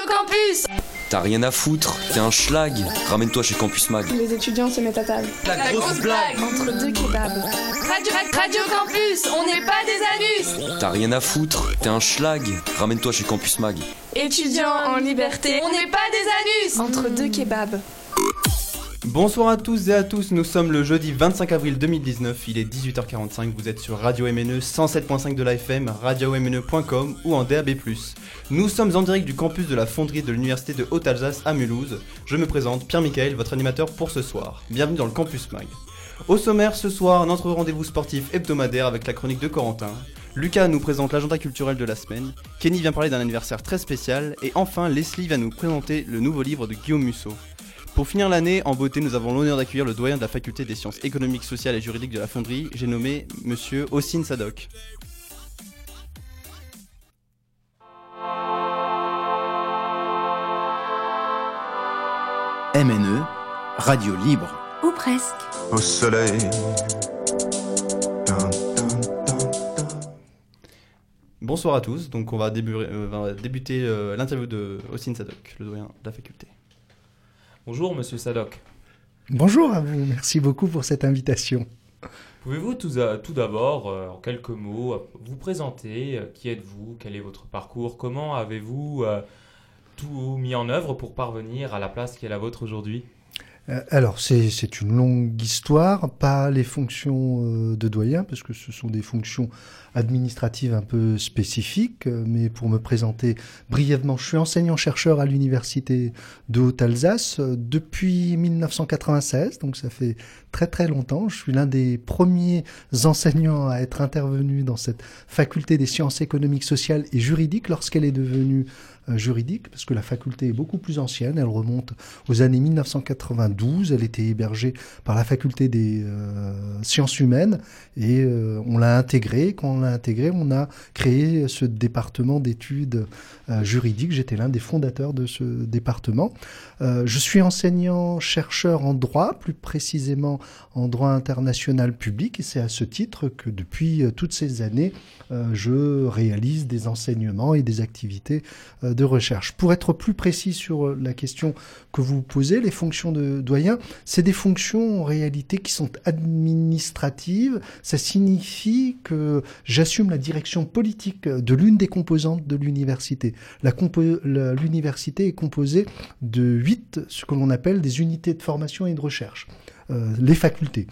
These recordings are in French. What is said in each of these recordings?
Campus T'as rien à foutre, t'es un schlag. Ramène-toi chez Campus Mag. Les étudiants se mettent à table. La, grosse blague Entre deux kebabs. Radio, Radio Campus, on n'est pas des anus T'as rien à foutre, t'es un schlag. Ramène-toi chez Campus Mag. Étudiants en liberté. On n'est pas des anus Entre deux kebabs. Bonsoir à tous et à tous, nous sommes le jeudi 25 avril 2019, il est 18h45, vous êtes sur Radio MNE 107.5 de l'AFM, radiomne.com ou en DAB+. Nous sommes en direct du campus de la fonderie de l'université de Haute-Alsace à Mulhouse. Je me présente, Pierre-Michael, votre animateur pour ce soir. Bienvenue dans le Campus Mag. Au sommaire ce soir, notre rendez-vous sportif hebdomadaire avec la chronique de Corentin. Lucas nous présente l'agenda culturel de la semaine, Kenny vient parler d'un anniversaire très spécial, et enfin Leslie va nous présenter le nouveau livre de Guillaume Musso. Pour finir l'année, en beauté, nous avons l'honneur d'accueillir le doyen de la faculté des sciences économiques, sociales et juridiques de la fonderie, j'ai nommé Monsieur Ossine Sadok. MNE, radio libre. Ou presque. au soleil. Bonsoir à tous, donc on va, euh, débuter euh, l'interview de Ossine Sadok, le doyen de la faculté. Bonjour Monsieur Sadok. Bonjour à vous, merci beaucoup pour cette invitation. Pouvez-vous tout, d'abord, euh, en quelques mots, euh, vous présenter euh, Qui êtes-vous Quel est votre parcours Comment avez-vous euh, tout mis en œuvre pour parvenir à la place qui est la vôtre aujourd'hui? Alors, c'est une longue histoire, pas les fonctions de doyen, parce que ce sont des fonctions administratives un peu spécifiques, euh, mais pour me présenter brièvement, je suis enseignant-chercheur à l'université de Haute-Alsace euh, depuis 1996, donc ça fait très très longtemps. Je suis l'un des premiers enseignants à être intervenu dans cette faculté des sciences économiques, sociales et juridiques lorsqu'elle est devenue euh, juridique, parce que la faculté est beaucoup plus ancienne, elle remonte aux années 1992, elle était hébergée par la faculté des euh, sciences humaines, et on l'a intégrée, quand l'a intégrée, on a créé ce département d'études euh, juridiques, j'étais l'un des fondateurs de ce département. Euh, je suis enseignant-chercheur en droit, plus précisément en droit international public, et c'est à ce titre que depuis euh, toutes ces années, je réalise des enseignements et des activités de recherche. Pour être plus précis sur la question que vous posez, les fonctions de doyen, c'est des fonctions en réalité qui sont administratives. Ça signifie que j'assume la direction politique de l'une des composantes de l'université. L'université est composée de huit, ce que l'on appelle des unités de formation et de recherche. Euh, les facultés.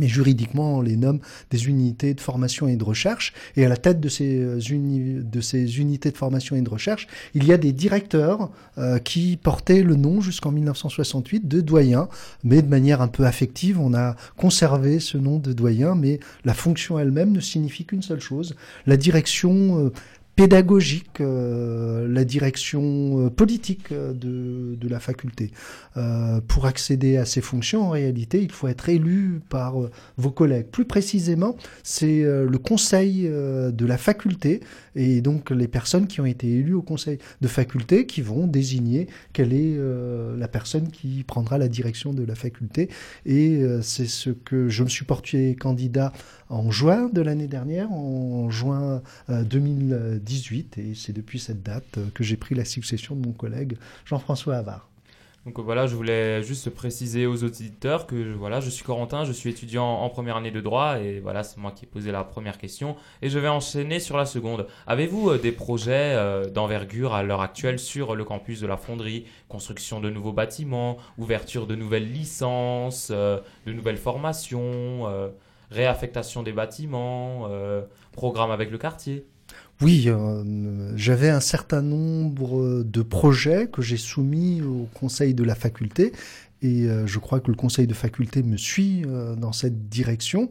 Mais juridiquement, on les nomme des unités de formation et de recherche. Et à la tête de ces, euh, unités de formation et de recherche, il y a des directeurs euh, qui portaient le nom jusqu'en 1968 de doyen, mais de manière un peu affective, on a conservé ce nom de doyen, mais la fonction elle-même ne signifie qu'une seule chose, la direction euh, pédagogique, euh, la direction euh, politique euh, de, de la faculté. Pour accéder à ces fonctions, en réalité, il faut être élu par vos collègues. Plus précisément, c'est le conseil de la faculté et donc les personnes qui ont été élues au conseil de faculté qui vont désigner quelle est la personne qui prendra la direction de la faculté. Et c'est ce que je me suis porté candidat en juin de l'année dernière, en juin 2010 18 et c'est depuis cette date euh, que j'ai pris la succession de mon collègue Jean-François Havard. Donc euh, voilà, je voulais juste préciser aux auditeurs que voilà, je suis Corentin, je suis étudiant en première année de droit et voilà, c'est moi qui ai posé la première question et je vais enchaîner sur la seconde. Avez-vous euh, des projets d'envergure à l'heure actuelle sur le campus de la Fonderie, construction de nouveaux bâtiments, ouverture de nouvelles licences, de nouvelles formations, réaffectation des bâtiments, programme avec le quartier? Oui, euh, j'avais un certain nombre de projets que j'ai soumis au conseil de la faculté et euh, je crois que le conseil de faculté me suit euh, dans cette direction.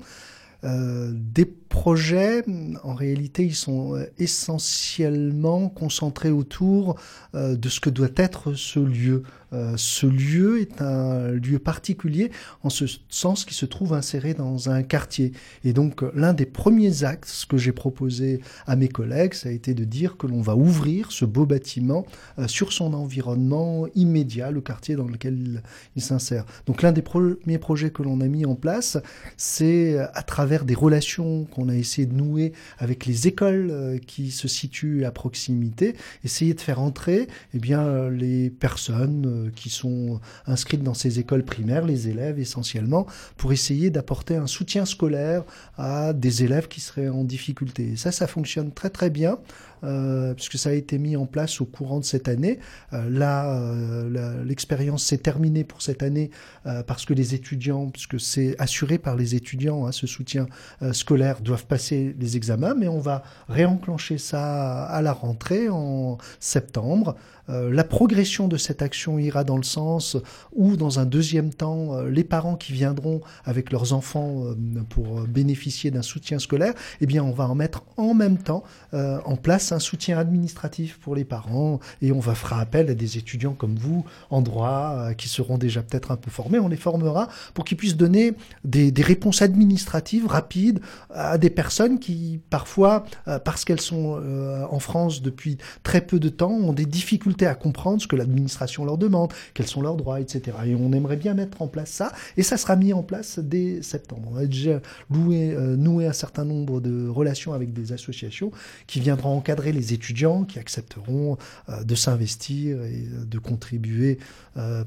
Projets, en réalité, ils sont euh, essentiellement concentrés autour euh, de ce que doit être ce lieu. Euh, ce lieu est un lieu particulier en ce sens qu'il se trouve inséré dans un quartier. Et donc, l'un des premiers axes que j'ai proposé à mes collègues, ça a été de dire que l'on va ouvrir ce beau bâtiment sur son environnement immédiat, le quartier dans lequel il, il s'insère. Donc, l'un des premiers projets que l'on a mis en place, c'est à travers des relations qu'on qu'on a essayé de nouer avec les écoles euh, qui se situent à proximité, essayer de faire entrer eh bien, euh, les personnes euh, qui sont inscrites dans ces écoles primaires, les élèves essentiellement, pour essayer d'apporter un soutien scolaire à des élèves qui seraient en difficulté. Et ça, ça fonctionne très très bien puisque ça a été mis en place au courant de cette année. Euh, là, euh, l'expérience s'est terminée pour cette année euh, parce que les étudiants, puisque c'est assuré par les étudiants, hein, ce soutien euh, scolaire, doivent passer les examens, mais on va réenclencher ça à la rentrée en septembre. Euh, la progression de cette action ira dans le sens où, dans un deuxième temps, euh, les parents qui viendront avec leurs enfants euh, pour bénéficier d'un soutien scolaire, eh bien, on va en mettre en même temps en place un soutien administratif pour les parents et on va faire appel à des étudiants comme vous en droit qui seront déjà peut-être un peu formés. On les formera pour qu'ils puissent donner des, réponses administratives rapides à des personnes qui parfois, parce qu'elles sont en France depuis très peu de temps, ont des difficultés à comprendre ce que l'administration leur demande, quels sont leurs droits, etc. Et on aimerait bien mettre en place ça et ça sera mis en place dès septembre. On a déjà euh, noué un certain nombre de relations avec des associations qui viendront encadrer les étudiants qui accepteront euh, de s'investir et euh, de contribuer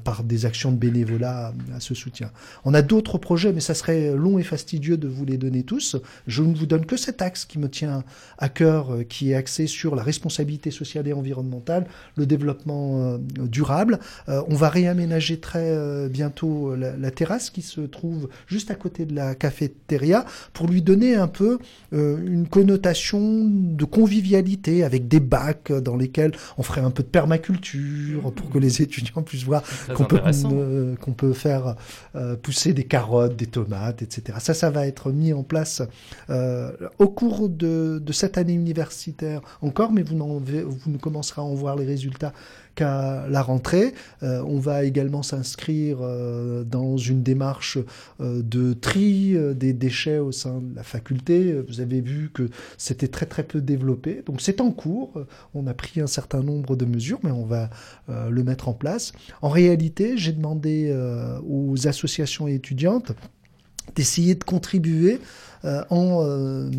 par des actions de bénévolat à, ce soutien. On a d'autres projets, mais ça serait long et fastidieux de vous les donner tous. Je ne vous donne que cet axe qui me tient à cœur, qui est axé sur la responsabilité sociale et environnementale, le développement euh, durable. Euh, on va réaménager très euh, bientôt la, la terrasse qui se trouve juste à côté de la cafétéria pour lui donner un peu une connotation de convivialité avec des bacs dans lesquels on ferait un peu de permaculture pour que les étudiants puissent voir qu'on peut, intéressant. euh, qu'on peut faire euh, pousser des carottes, des tomates, etc. Ça, ça va être mis en place euh, au cours de, de cette année universitaire encore, mais vous, vous ne commencerez à en voir les résultats qu'à la rentrée. Euh, on va également s'inscrire euh, dans une démarche euh, de tri des déchets au sein de la faculté. Vous avez vu que c'était très très peu développé. Donc c'est en cours. On a pris un certain nombre de mesures, mais on va le mettre en place. En réalité, j'ai demandé aux associations étudiantes d'essayer de contribuer en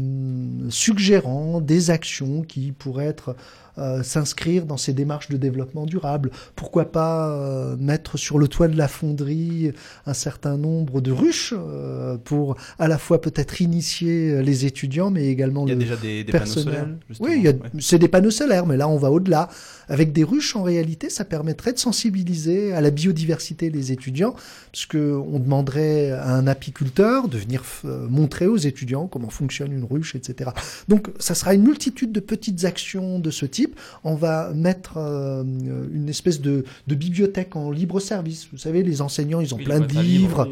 suggérant des actions qui pourraient être euh, s'inscrire dans ces démarches de développement durable. Pourquoi pas euh, mettre sur le toit de la fonderie un certain nombre de ruches euh, pour à la fois peut-être initier les étudiants, mais également Il y a le déjà des, des panneaux personnel. solaires. oui, Ouais. c'est des panneaux solaires, mais là on va au-delà. Avec des ruches, en réalité, ça permettrait de sensibiliser à la biodiversité les étudiants, puisque on demanderait à un apiculteur de venir euh, montrer aux étudiants comment fonctionne une ruche, etc. Donc, ça sera une multitude de petites actions de ce type. On va mettre euh, une espèce de, de bibliothèque en libre service. Vous savez, les enseignants, ils ont Oui, plein de livres.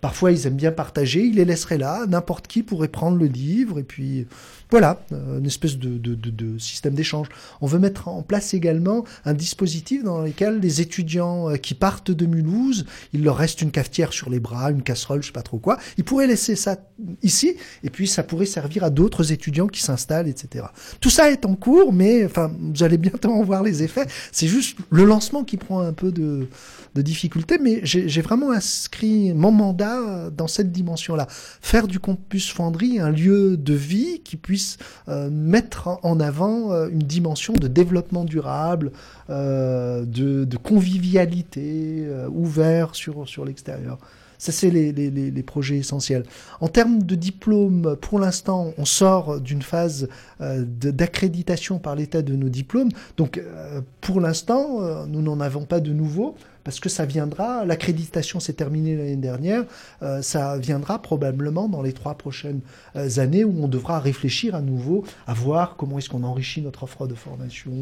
Parfois, ils aiment bien partager, ils les laisseraient là, n'importe qui pourrait prendre le livre, et puis voilà, euh, une espèce de, système d'échange. On veut mettre en place également un dispositif dans lequel les étudiants euh, qui partent de Mulhouse, il leur reste une cafetière sur les bras, une casserole, je sais pas trop quoi, ils pourraient laisser ça ici, et puis ça pourrait servir à d'autres étudiants qui s'installent, etc. Tout ça est en cours, mais enfin, vous allez bientôt en voir les effets. C'est juste le lancement qui prend un peu de, difficulté, mais j'ai vraiment inscrit mon mandat dans cette dimension-là. Faire du campus Fonderie un lieu de vie qui puisse euh, mettre en- avant euh, une dimension de développement durable, euh, de, convivialité, euh, ouvert sur, sur l'extérieur. Ça, c'est les, les, projets essentiels. En termes de diplôme, pour l'instant, on sort d'une phase d'accréditation par l'État de nos diplômes. Donc, pour l'instant, nous n'en avons pas de nouveau parce que ça viendra, l'accréditation s'est terminée l'année dernière, euh, ça viendra probablement dans les trois prochaines euh, années où on devra réfléchir à nouveau à voir comment est-ce qu'on enrichit notre offre de formation.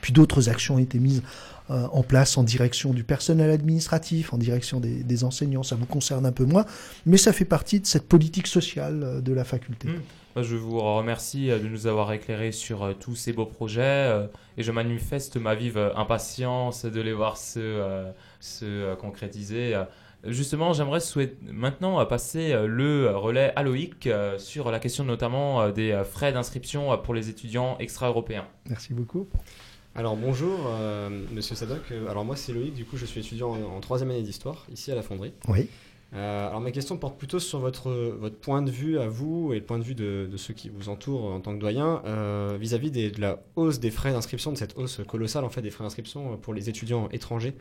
Puis d'autres actions ont été mises euh, en place en direction du personnel administratif, en direction des, enseignants. Ça vous concerne un peu moins, mais ça fait partie de cette politique sociale de la faculté. Mm. Je vous remercie euh, de nous avoir éclairé sur euh, tous ces beaux projets euh, et je manifeste ma vive impatience de les voir se, euh, se concrétiser. Justement, j'aimerais maintenant passer le relais à Loïc sur la question notamment des frais d'inscription pour les étudiants extra-européens. Merci beaucoup. Alors bonjour, euh, monsieur Sadoc. Alors moi c'est Loïc, du coup je suis étudiant en, en troisième année d'histoire ici à la fonderie. Oui. Euh, alors ma question porte plutôt sur votre, votre point de vue à vous et le point de vue de, ceux qui vous entourent en tant que doyen euh, vis-à-vis de la hausse des frais d'inscription, de cette hausse colossale en fait des frais d'inscription pour les étudiants étrangers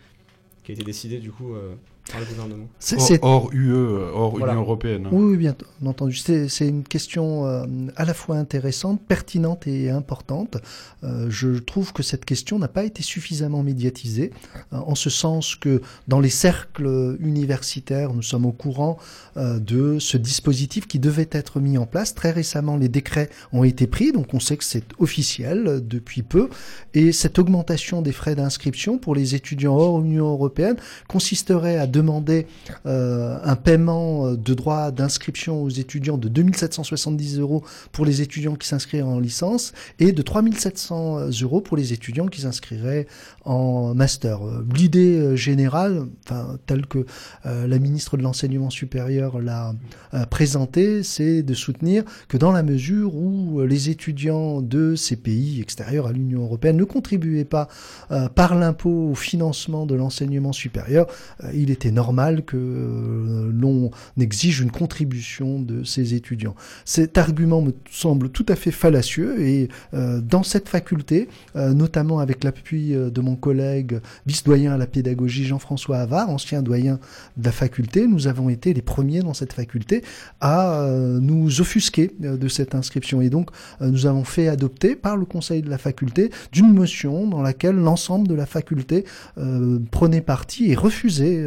qui a été décidée du coup euh, par le gouvernement. C'est- Hors, c'est- hors UE, euh, hors Voilà. Union Européenne. Oui, oui, bien entendu. C'est c'est une question euh, à la fois intéressante, pertinente et importante. Euh, je trouve que cette question n'a pas été suffisamment médiatisée, euh, en ce sens que dans les cercles universitaires, nous sommes au courant euh, de ce dispositif qui devait être mis en place. Très récemment, les décrets ont été pris, donc on sait que c'est officiel depuis peu. Et cette augmentation des frais d'inscription pour les étudiants hors Union européenne consisterait à demander euh, un paiement euh, de droits d'inscription aux étudiants de 2770 euros pour les étudiants qui s'inscriraient en licence et de 3700 euros pour les étudiants qui s'inscriraient en master. Euh, L'idée générale, enfin, telle que la ministre de l'Enseignement supérieur l'a présentée, c'est de soutenir que dans la mesure où les étudiants de ces pays extérieurs à l'Union européenne ne contribuaient pas par l'impôt au financement de l'enseignement supérieur, il était normal que euh, l'on exige une contribution de ces étudiants. Cet argument me semble tout à fait fallacieux et euh, dans cette faculté, euh, notamment avec l'appui de mon collègue vice-doyen à la pédagogie Jean-François Havard, ancien doyen de la faculté, nous avons été les premiers dans cette faculté à nous offusquer de cette inscription. Et donc, nous avons fait adopter par le conseil de la faculté d'une motion dans laquelle l'ensemble de la faculté prenait parti et refusait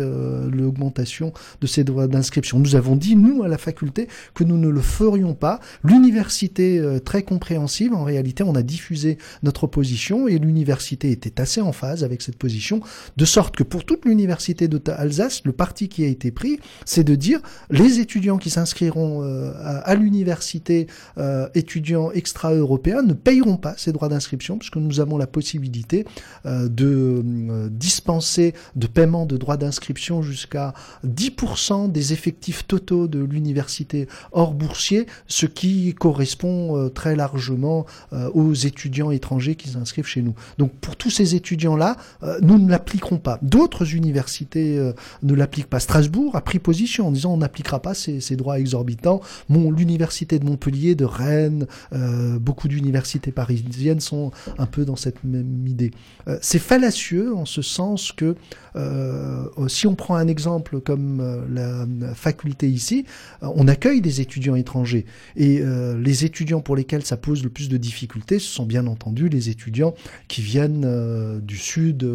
l'augmentation de ces droits d'inscription. Nous avons dit, nous, à la faculté, que nous ne le ferions pas. L'université, euh, très compréhensive, en réalité, on a diffusé notre position et l'université était assez en phase avec cette position, de sorte que pour toute l'université d'Alsace, le parti qui a été pris, c'est de dire les étudiants qui s'inscriront euh, à, l'université, euh, étudiants extra-européens, ne payeront pas ces droits d'inscription, puisque nous avons la possibilité euh, de euh, dispenser de paiement de droits d'inscription jusqu'à 10% des effectifs totaux de l'université hors boursier, ce qui correspond euh, très largement euh, aux étudiants étrangers qui s'inscrivent chez nous. Donc pour tous ces étudiants-là, euh, nous ne l'appliquerons pas. D'autres universités ne l'appliquent pas. Strasbourg a pris position en disant on n'appliquera pas ces, droits exorbitants. L'université de Montpellier, de Rennes, beaucoup d'universités parisiennes sont un peu dans cette même idée. C'est fallacieux en ce sens que si on prend un exemple comme euh, la, faculté ici, euh, on accueille des étudiants étrangers. Et euh, les étudiants pour lesquels ça pose le plus de difficultés, ce sont bien entendu les étudiants qui viennent du sud,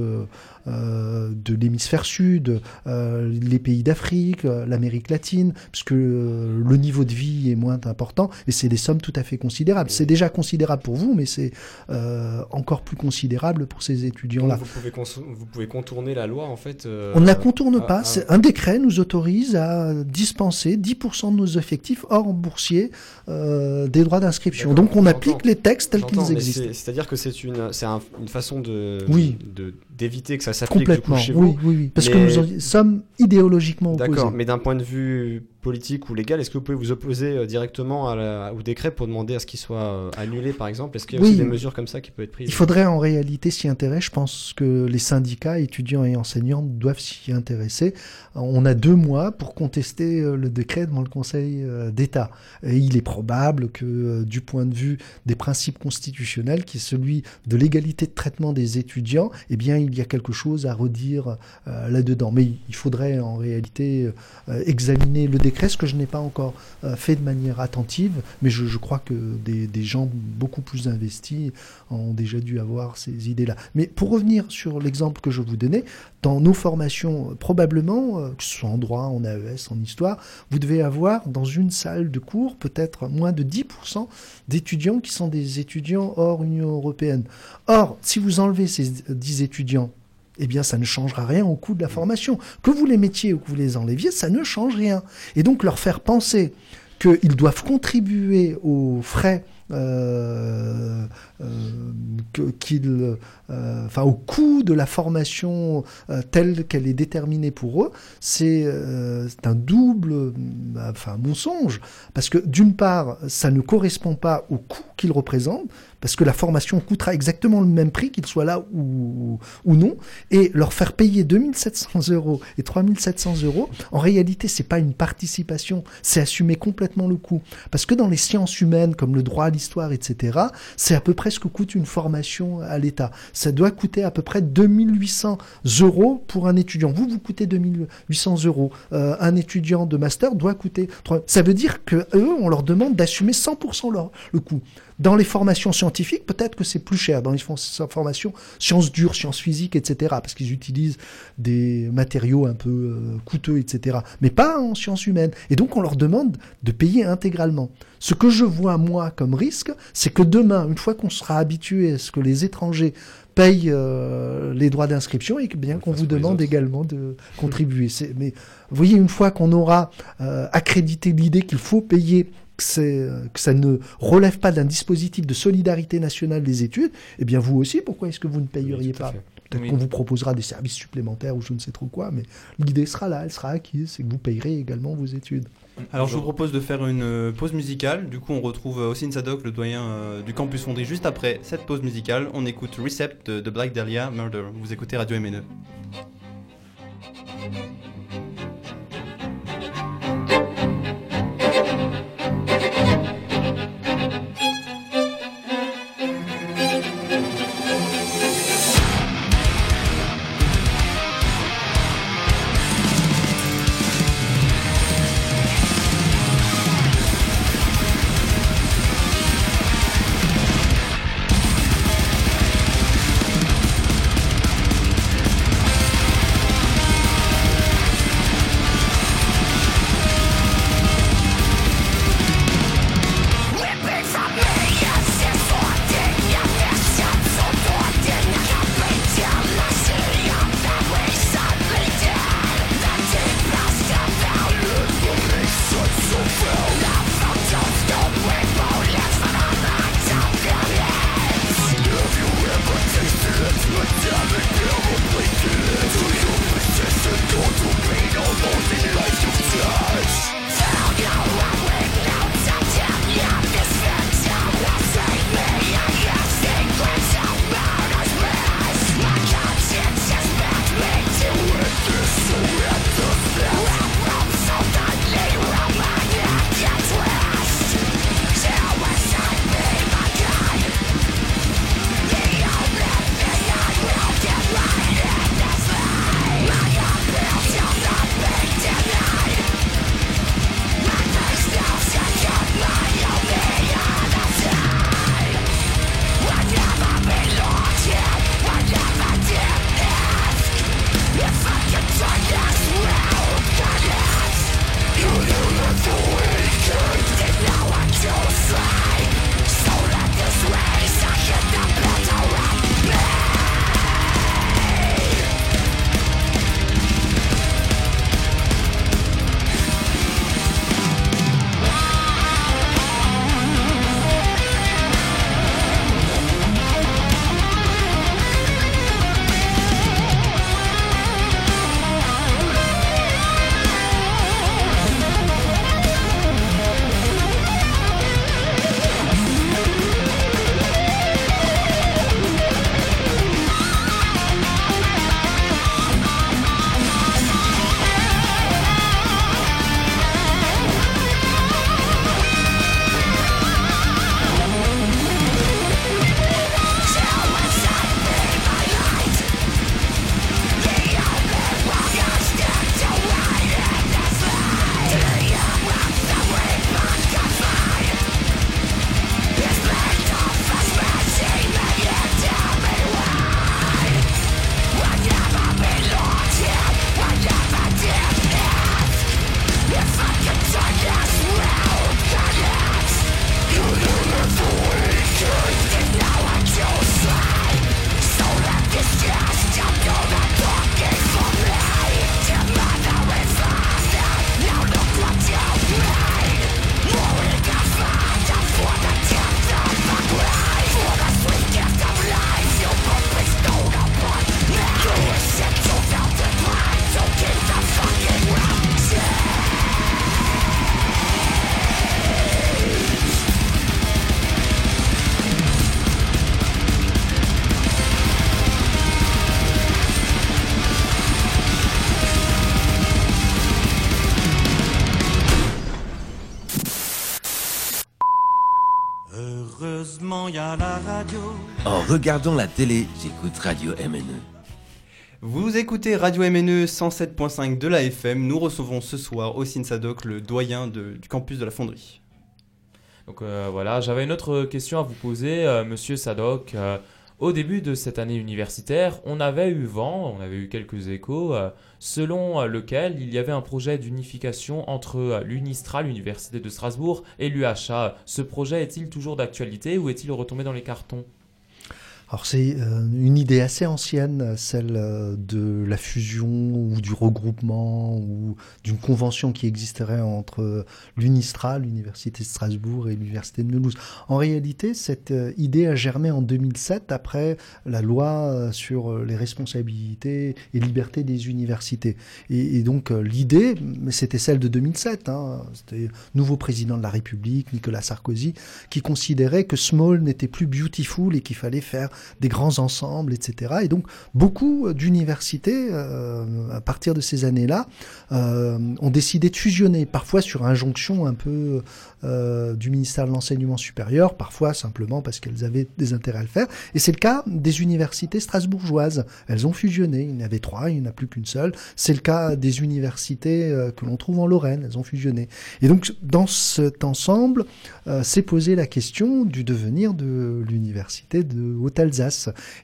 de l'hémisphère sud, euh, les pays d'Afrique, euh, l'Amérique latine, puisque euh, le niveau de vie est moins important et c'est des sommes tout à fait considérables. C'est déjà considérable pour vous, mais c'est euh, encore plus considérable pour ces étudiants-là. Vous, pouvez cons- vous pouvez contourner la loi en fait. euh, On ne la contourne pas. Un décret nous autorise à dispenser 10% de nos effectifs hors boursier euh, des droits d'inscription. Donc on applique les textes tels qu'ils existent. c'est- C'est-à-dire que c'est une, un- une façon de, Oui. d'éviter que ça s'applique du coup Complètement, chez oui, vous. oui, oui, parce Mais- que nous en- sommes idéologiquement opposés. D'accord, mais d'un point de vue politique ou légal, est-ce que vous pouvez vous opposer euh, directement à la- au décret pour demander à ce qu'il soit euh, annulé, par exemple? Est-ce qu'il y a Oui. aussi des mesures comme ça qui peuvent être prises? Il faudrait en réalité s'y intéresser. Je pense que les syndicats, étudiants et enseignants doivent s'y intéresser. On a deux mois pour contester euh, le décret devant le Conseil euh, d'État. Et il est probable que, euh, du point de vue des principes constitutionnels, qui est celui de l'égalité de traitement des étudiants, eh bien, il y a quelque chose à redire euh, là-dedans. Mais il faudrait en réalité euh, examiner le décret, ce que je n'ai pas encore euh, fait de manière attentive, mais je, je crois que des, des gens beaucoup plus investis ont déjà dû avoir ces idées-là. Mais pour revenir sur l'exemple que je vous donnais, dans nos formations, euh, probablement, euh, que ce soit en droit, en AES, en histoire, vous devez avoir dans une salle de cours peut-être moins de 10% d'étudiants qui sont des étudiants hors Union européenne. Or, si vous enlevez ces 10 étudiants, eh bien, ça ne changera rien au coût de la formation. Que vous les mettiez ou que vous les enleviez, ça ne change rien. Et donc, leur faire penser qu'ils doivent contribuer aux frais euh, euh, que- qu'il, euh, enfin, au coût de la formation telle qu'elle est déterminée pour eux, c'est un double, enfin, mensonge, parce que d'une part, ça ne correspond pas au coût qu'ils représentent, parce que la formation coûtera exactement le même prix, qu'ils soient là ou, ou non, et leur faire payer 2700 euros et 3700 euros, en réalité, c'est pas une participation, c'est assumer complètement le coût. Parce que dans les sciences humaines, comme le droit, l'histoire, etc., c'est à peu près ce que coûte une formation à l'État. Ça doit coûter à peu près 2800 euros pour un étudiant. Vous, vous coûtez 2800 euros. Euh, un étudiant de master doit coûter... trois- Ça veut dire que eux, on leur demande d'assumer 100% leur, le coût. Dans les formations scientifiques, peut-être que c'est plus cher. Dans les for- formations sciences dures, sciences physiques, etc., parce qu'ils utilisent des matériaux un peu euh, coûteux, etc. Mais pas en sciences humaines. Et donc, on leur demande de payer intégralement. Ce que je vois, moi, comme risque, c'est que demain, une fois qu'on sera habitué à ce que les étrangers payent euh, les droits d'inscription et que bien qu'on vous demande également de contribuer. Mais vous voyez, une fois qu'on aura euh, accrédité l'idée qu'il faut payer que, euh, que ça ne relève pas d'un dispositif de solidarité nationale des études, eh bien vous aussi, pourquoi est-ce que vous ne payeriez pas Peut-être Oui. qu'on vous proposera des services supplémentaires ou je ne sais trop quoi, mais l'idée sera là, elle sera acquise, c'est que vous payerez également vos études. Alors je vous propose de faire une euh, pause musicale. Du coup, on retrouve euh, Ossine Sadok, le doyen du campus Fonderie, juste après cette pause musicale. On écoute Recept de, de Black Dahlia Murder. Vous écoutez Radio MNE. Regardant la télé, j'écoute Radio MNE. Vous écoutez Radio MNE 107.5 de la FM. Nous recevons ce soir Ossine Sadok, le doyen de- du campus de la Fonderie. Donc euh, voilà, j'avais une autre question à vous poser, euh, monsieur Sadok. Euh, au début de cette année universitaire, on avait eu vent, on avait eu quelques échos, euh, selon lequel il y avait un projet d'unification entre euh, l'UNISTRA, l'Université de Strasbourg, et l'UHA. Ce projet est-il toujours d'actualité ou est-il retombé dans les cartons? Alors c'est euh, une idée assez ancienne, celle euh, de la fusion ou du regroupement ou d'une convention qui existerait entre l'UNISTRA, l'Université de Strasbourg et l'Université de Mulhouse. En réalité, cette euh, idée a germé en 2007 après la loi euh, sur les responsabilités et libertés des universités. Et, donc euh, l'idée, c'était celle de 2007, hein, c'était nouveau président de la République, Nicolas Sarkozy, qui considérait que small n'était plus beautiful et qu'il fallait faire des grands ensembles, etc. Et donc beaucoup d'universités, euh, à partir de ces années-là, euh, ont décidé de fusionner, parfois sur injonction un peu euh, du ministère de l'enseignement supérieur, parfois simplement parce qu'elles avaient des intérêts à le faire. Et c'est le cas des universités strasbourgeoises. Elles ont fusionné. Il y en avait trois, il n'y en a plus qu'une seule. C'est le cas des universités euh, que l'on trouve en Lorraine. Elles ont fusionné. Et donc dans cet ensemble, euh, s'est posé la question du devenir de l'université de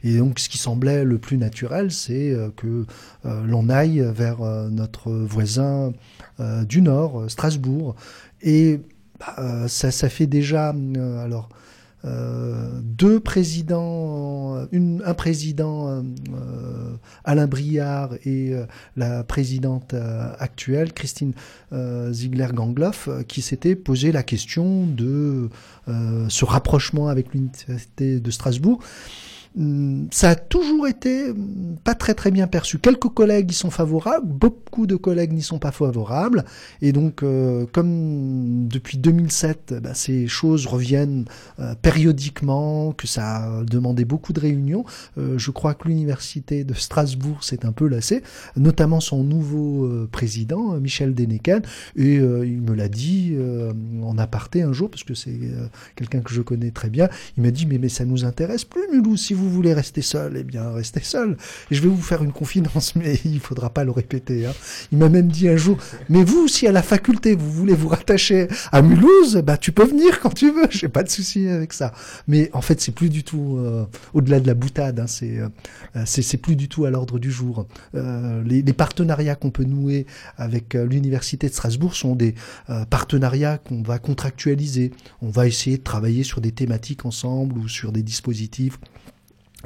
Et donc ce qui semblait le plus naturel, c'est euh, que euh, l'on aille vers euh, notre voisin du Nord, Strasbourg. Et bah, ça, ça fait déjà alors euh, deux présidents, une- un président euh, euh, Alain Briard et euh, la présidente euh, actuelle Christine euh, Ziegler-Gangloff euh, qui s'étaient posé la question de euh, ce rapprochement avec l'université de Strasbourg. Hum, Ça a toujours été hum, pas très très bien perçu. Quelques collègues y sont favorables, beaucoup de collègues n'y sont pas favorables. Et donc, euh, comme depuis 2007, bah, ces choses reviennent euh, périodiquement, que ça a demandé beaucoup de réunions, euh, je crois que l'université de Strasbourg s'est un peu lassée, notamment son nouveau euh, président, euh, Michel Deneken. Et euh, il me l'a dit en aparté un jour, parce que c'est quelqu'un que je connais très bien. Il m'a dit mais, mais ça nous intéresse plus, Mulhouse. Si vous voulez rester seul, eh bien restez seul. Et je vais vous faire une confidence, mais il faudra pas le répéter. hein. Il m'a même dit un jour mais vous, si à la faculté vous voulez vous rattacher à Mulhouse, bah tu peux venir quand tu veux. J'ai pas de souci avec ça. Mais en fait, c'est plus du tout euh, au-delà de la boutade. hein, c'est euh, c'est c'est plus du tout à l'ordre du jour. Euh, les, partenariats qu'on peut nouer avec l'université de Strasbourg sont des partenariats qu'on va contractualiser. On va essayer de travailler sur des thématiques ensemble ou sur des dispositifs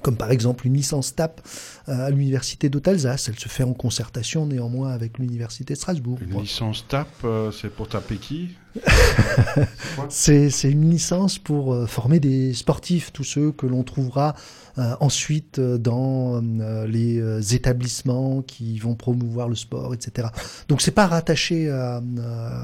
comme par exemple une licence TAP euh, à l'université d'Haute-Alsace. Elle se fait en concertation néanmoins avec l'université de Strasbourg. Une licence TAP, euh, c'est pour taper qui C'est une licence pour euh, former des sportifs, tous ceux que l'on trouvera ensuite euh, dans euh, les euh, établissements qui vont promouvoir le sport, etc. Donc c'est pas rattaché à,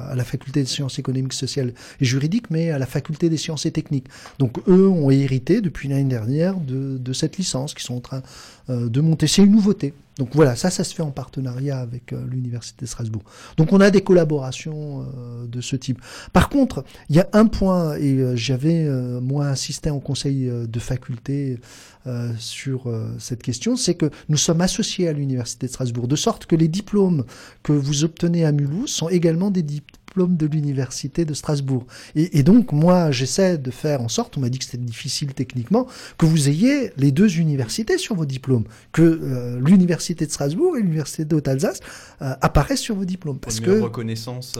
à la faculté des sciences économiques, sociales et juridiques, mais à la faculté des sciences et techniques. Donc eux ont hérité depuis l'année dernière de, de cette licence qui sont en train euh, de monter. C'est une nouveauté. Donc voilà, ça, ça se fait en partenariat avec euh, l'Université de Strasbourg. Donc on a des collaborations euh, de ce type. Par contre, il y a un point, et euh, j'avais euh, moi insisté en conseil euh, de faculté euh, sur euh, cette question, c'est que nous sommes associés à l'Université de Strasbourg, de sorte que les diplômes que vous obtenez à Mulhouse sont également des diplômes de l'Université de Strasbourg. Et, et donc moi, j'essaie de faire en sorte, on m'a dit que c'était difficile techniquement, que vous ayez les deux universités sur vos diplômes, que euh, l'Université de Strasbourg et l'Université de Haute-Alsace euh, apparaissent sur vos diplômes. Parce Une que reconnaissance.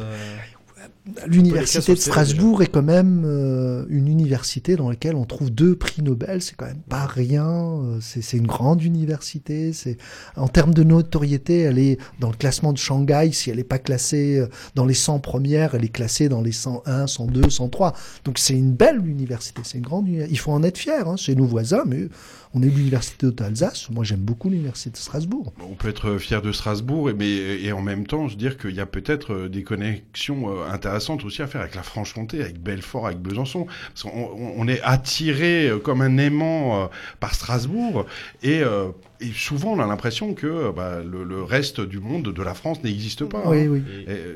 L'université de Strasbourg est quand même euh, une université dans laquelle on trouve deux prix Nobel. C'est quand même pas rien. euh, C'est une grande université. C'est en termes de notoriété, elle est dans le classement de Shanghai. Si elle n'est pas classée euh, dans les 100 premières, elle est classée dans les 101, 102, 103. Donc c'est une belle université. C'est une grande. Il faut en être fier. Hein. C'est nos voisins, mais on est l'université d'Alsace. Moi, j'aime beaucoup l'université de Strasbourg. On peut être fier de Strasbourg, mais et en même temps se dire qu'il y a peut-être euh, des connexions euh, intéressantes aussi à faire avec la Franche-Comté, avec Belfort, avec Besançon. On- on est attiré euh, comme un aimant euh, par Strasbourg et euh, et souvent, on a l'impression que bah, le, le reste du monde de la France n'existe pas. Oui, hein. oui.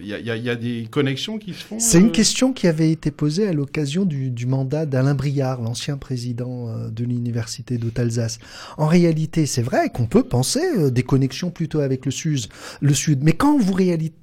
Il y, a- y a- y a des connexions qui se font. C'est euh, une question qui avait été posée à l'occasion du, du mandat d'Alain Briard, l'ancien président euh, de l'université d'Haute-Alsace. En réalité, c'est vrai qu'on peut penser euh, des connexions plutôt avec le Sud, le Sud. Mais quand vous,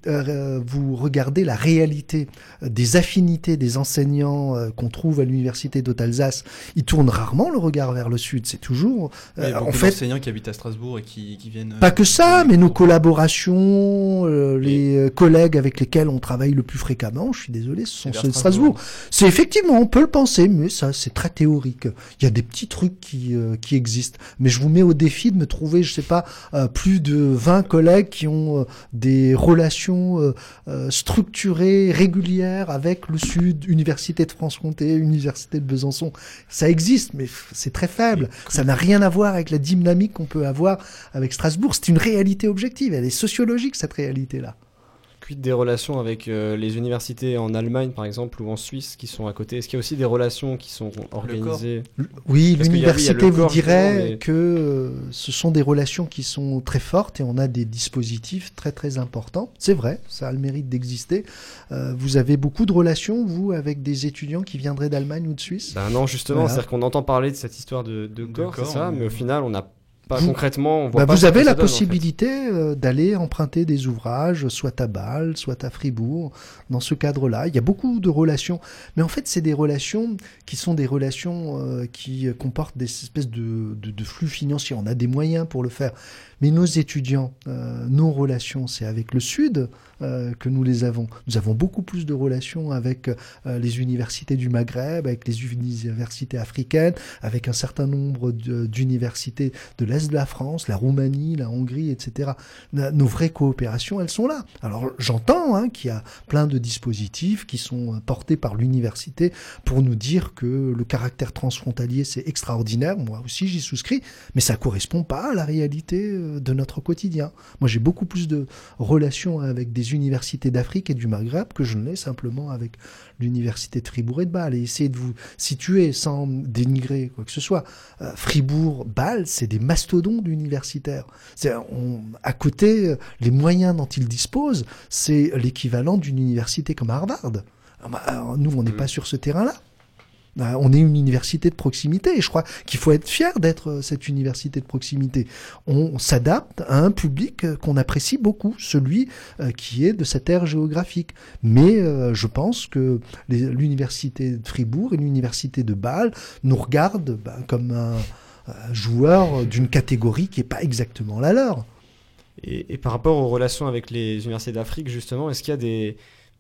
euh, vous regardez la réalité euh, des affinités des enseignants euh, qu'on trouve à l'université d'Haute-Alsace, ils tournent rarement le regard vers le Sud. C'est toujours, Il y a euh, en fait, d'enseignants qui habitent à Strasbourg et qui, qui viennent. euh, pas que ça, mais nos collaborations, euh, les euh, collègues avec lesquels on travaille le plus fréquemment, je suis désolé, ce sont ceux de Strasbourg. C'est effectivement, on peut le penser, mais ça, c'est très théorique. Il y a des petits trucs qui, euh, qui existent. Mais je vous mets au défi de me trouver, je sais pas, euh, plus de 20 collègues qui ont euh, des relations euh, euh, structurées, régulières avec le Sud, Université de Franche-Comté, Université de Besançon. Ça existe, mais c'est très faible. Ça n'a rien à voir avec la dynamique qu'on peut avoir avec Strasbourg. C'est une réalité objective. Elle est sociologique, cette réalité-là. Quid des relations avec euh, les universités en Allemagne, par exemple, ou en Suisse, qui sont à côté? Est-ce qu'il y a aussi des relations qui sont organisées? Oui, l'université vous dirait mais- que euh, ce sont des relations qui sont très fortes et on a des dispositifs très très importants. C'est vrai, ça a le mérite d'exister. Euh, vous avez beaucoup de relations, vous, avec des étudiants qui viendraient d'Allemagne ou de Suisse? Ben non, justement, Voilà. c'est-à-dire qu'on entend parler de cette histoire de, de corps, c'est corps, ça, mais- mais au final, on n'a pas Vous- concrètement, on voit Bah, pas vous avez la donne, en fait. possibilité euh, d'aller emprunter des ouvrages, soit à Bâle, soit à Fribourg, dans ce cadre-là. Il y a beaucoup de relations, mais en fait, c'est des relations qui sont des relations euh, qui comportent des espèces de, de- de flux financiers. On a des moyens pour le faire. Mais nos étudiants, euh, nos relations, c'est avec le Sud euh, que nous les avons. Nous avons beaucoup plus de relations avec euh, les universités du Maghreb, avec les universités africaines, avec un certain nombre d'universités de l'Est de la France, la Roumanie, la Hongrie, etc. Nos vraies coopérations, elles sont là. Alors j'entends hein, qu'il y a plein de dispositifs qui sont euh, portés par l'université pour nous dire que le caractère transfrontalier, c'est extraordinaire. Moi aussi, j'y souscris, mais ça correspond pas à la réalité euh, de notre quotidien. Moi, j'ai beaucoup plus de relations avec des universités d'Afrique et du Maghreb que je ne l'ai simplement avec l'université de Fribourg et de Bâle. Et essayez de vous situer sans dénigrer quoi que ce soit. Euh, Fribourg, Bâle, c'est des mastodontes universitaires. C'est, on- à côté, euh, les moyens dont ils disposent, c'est l'équivalent d'une université comme Harvard. Ah bah, alors, nous, on n'est pas sur ce terrain-là. Euh, On est une université de proximité et je crois qu'il faut être fier d'être euh, cette université de proximité. On s'adapte à un public euh, qu'on apprécie beaucoup, celui euh, qui est de cette ère géographique. Mais je pense que l'université de Fribourg et l'université de Bâle nous regardent ben, comme un, un joueur d'une catégorie qui n'est pas exactement la leur. Et, et par rapport aux relations avec les universités d'Afrique, justement, est-ce qu'il y a des,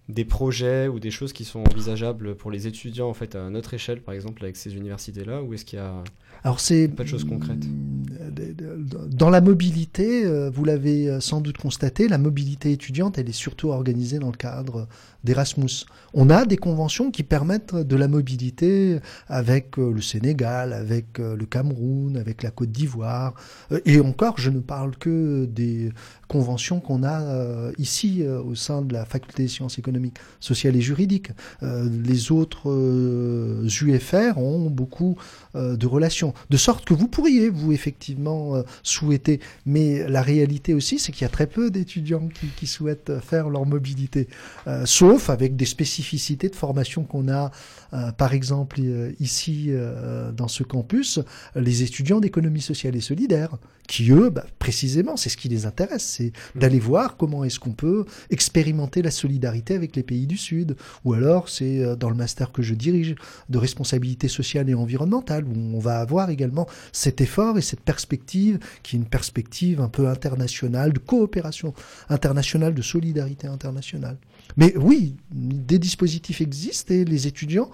des projets ou des choses qui sont envisageables pour les étudiants en fait à notre échelle, par exemple, avec ces universités-là, ou est-ce qu'il y a Alors c'est pas de choses concrètes? Dans la mobilité, euh, vous l'avez euh, sans doute constaté, la mobilité étudiante, elle est surtout organisée dans le cadre d'Erasmus. On a des conventions qui permettent de la mobilité avec euh, le Sénégal, avec euh, le Cameroun, avec la Côte d'Ivoire. Euh, Et encore, je ne parle que des conventions qu'on a ici au sein de la faculté des sciences économiques, sociales et juridiques. Les autres UFR ont beaucoup de relations. De sorte que vous pourriez, vous, effectivement, souhaiter. Mais la réalité aussi, c'est qu'il y a très peu d'étudiants qui, souhaitent faire leur mobilité. Sauf avec des spécificités de formation qu'on a, euh, par exemple, euh, ici, euh, dans ce campus, les étudiants d'économie sociale et solidaire, qui, eux, bah, précisément, c'est ce qui les intéresse, c'est d'aller voir comment est-ce qu'on peut expérimenter la solidarité avec les pays du Sud. Ou alors, c'est euh, dans le master que je dirige, de responsabilité sociale et environnementale, où on va avoir également cet effort et cette perspective, qui est une perspective un peu internationale, de coopération internationale, de solidarité internationale. Mais oui, des dispositifs existent et les étudiants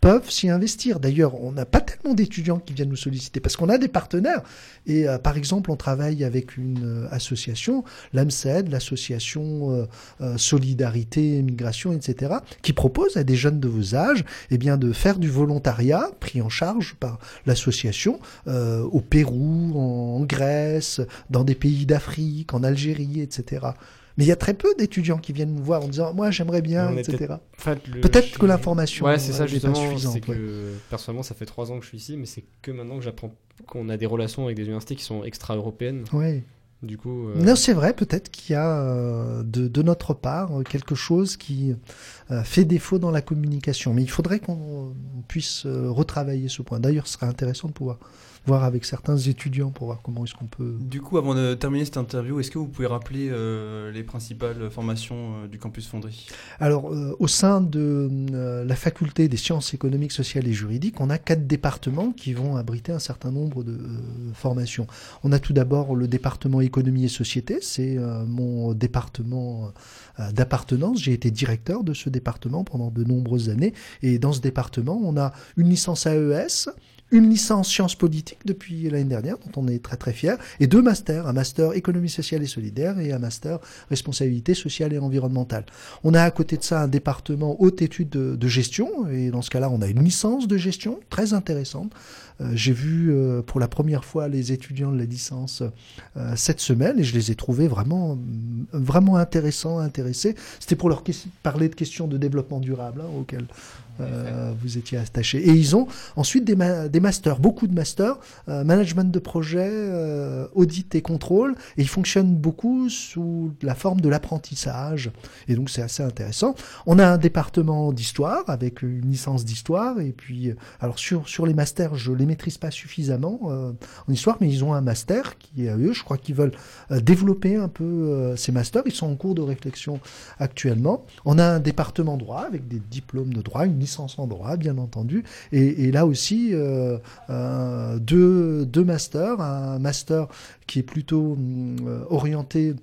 peuvent s'y investir. D'ailleurs, on n'a pas tellement d'étudiants qui viennent nous solliciter parce qu'on a des partenaires. Et euh, par exemple, on travaille avec une euh, association, l'AMSED, l'association euh, Solidarité, Migration, etc., qui propose à des jeunes de vos âges eh bien, de faire du volontariat pris en charge par l'association au Pérou, en Grèce, dans des pays d'Afrique, en Algérie, etc. Mais il y a très peu d'étudiants qui viennent nous voir en disant Moi, j'aimerais bien, etc. peut-être- en fait, le- Peut-être je- que l'information Ouais, c'est ça n'est pas justement. suffisante. C'est que ouais. personnellement, ça fait trois ans que je suis ici, mais c'est que maintenant que j'apprends qu'on a des relations avec des universités qui sont extra-européennes. Ouais. Du coup. euh, Non, c'est vrai, peut-être qu'il y a euh, de, de notre part euh, quelque chose qui euh, fait défaut dans la communication. Mais il faudrait qu'on puisse retravailler ce point. D'ailleurs, ce serait intéressant de pouvoir voir avec certains étudiants pour voir comment est-ce qu'on peut... Du coup, avant de terminer cette interview, est-ce que vous pouvez rappeler euh, les principales formations euh, du campus Fonderie Alors, euh, au sein de euh, la faculté des sciences économiques, sociales et juridiques, on a quatre départements qui vont abriter un certain nombre de euh, formations. On a tout d'abord le département économie et société, c'est euh, mon département euh, d'appartenance. J'ai été directeur de ce département pendant de nombreuses années. Et dans ce département, on a une licence AES, une licence sciences politiques depuis l'année dernière, dont on est très très fier, et deux masters, un master économie sociale et solidaire et un master responsabilité sociale et environnementale. On a à côté de ça un département haute étude de, gestion, et dans ce cas-là, on a une licence de gestion très intéressante. Euh, J'ai vu euh, pour la première fois les étudiants de la licence euh, cette semaine, et je les ai trouvés vraiment, vraiment intéressants, intéressés. C'était pour leur parler de questions de développement durable hein, auxquelles euh, vous étiez attachés. Et ils ont ensuite des, des masters, beaucoup de masters, euh, management de projet, euh, audit et contrôle, et ils fonctionnent beaucoup sous la forme de l'apprentissage. Et donc c'est assez intéressant. On a un département d'histoire avec une licence d'histoire, et puis euh, alors sur sur les masters, je les maîtrise pas suffisamment euh, en histoire, mais ils ont un master qui est à eux. Je crois qu'ils veulent développer un peu ces masters. Ils sont en cours de réflexion actuellement. On a un département droit avec des diplômes de droit, une en droit, bien entendu, et, là aussi euh, euh, deux, deux masters, un master qui est plutôt hum, euh, orienté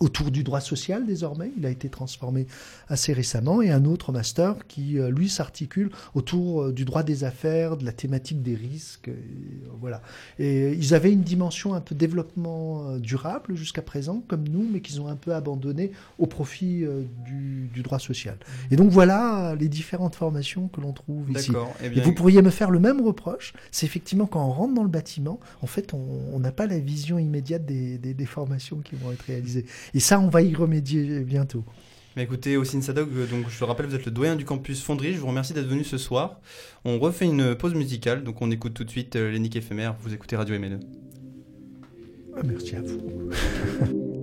autour du droit social désormais, il a été transformé assez récemment, et un autre master qui, euh, lui, s'articule autour euh, du droit des affaires, de la thématique des risques, et, euh, voilà. Et ils avaient une dimension un peu développement durable jusqu'à présent, comme nous, mais qu'ils ont un peu abandonné au profit du, du droit social. Et donc voilà les différentes formations que l'on trouve ici. D'accord, eh Et vous pourriez me faire le même reproche, c'est effectivement quand on rentre dans le bâtiment, en fait, on on n'a pas la vision immédiate des, des- des formations qui vont être réalisées. Et ça, on va y remédier bientôt. Mais écoutez, Ossine Sadok, euh, donc je le rappelle, vous êtes le doyen du campus Fonderie. Je vous remercie d'être venu ce soir. On refait une pause musicale, donc on écoute tout de suite euh, les Nick éphémères. Vous écoutez Radio MNE. Ah, Merci à vous.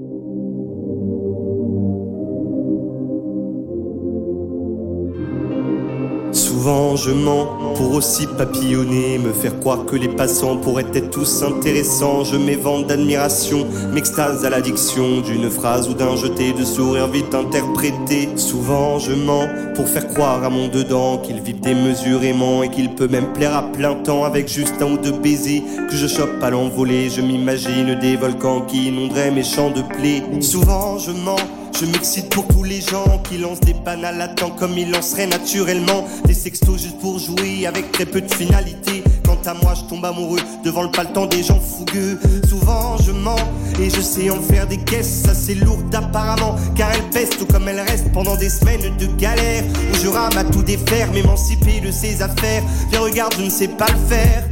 Souvent je mens pour aussi papillonner, me faire croire que les passants pourraient être tous intéressants. Je m'évente d'admiration, m'extase à l'addiction d'une phrase ou d'un jeté de sourire vite interprété. Souvent je mens pour faire croire à mon dedans qu'il vit démesurément et qu'il peut même plaire à plein temps avec juste un ou deux baisers que je chope à l'envolée. Je m'imagine des volcans qui inonderaient mes champs de blé. Souvent je mens je m'excite pour tous les gens qui lancent des banales à comme ils lanceraient naturellement des sextos juste pour jouer avec très peu de finalité. Quant à moi, je tombe amoureux devant le paletant des gens fougueux. Souvent, je mens et je sais en faire des caisses assez lourdes apparemment, car elles pèsent tout comme elles restent pendant des semaines de galère où je rame à tout défaire, m'émanciper de ses affaires. Viens, regarde, je ne sais pas le faire.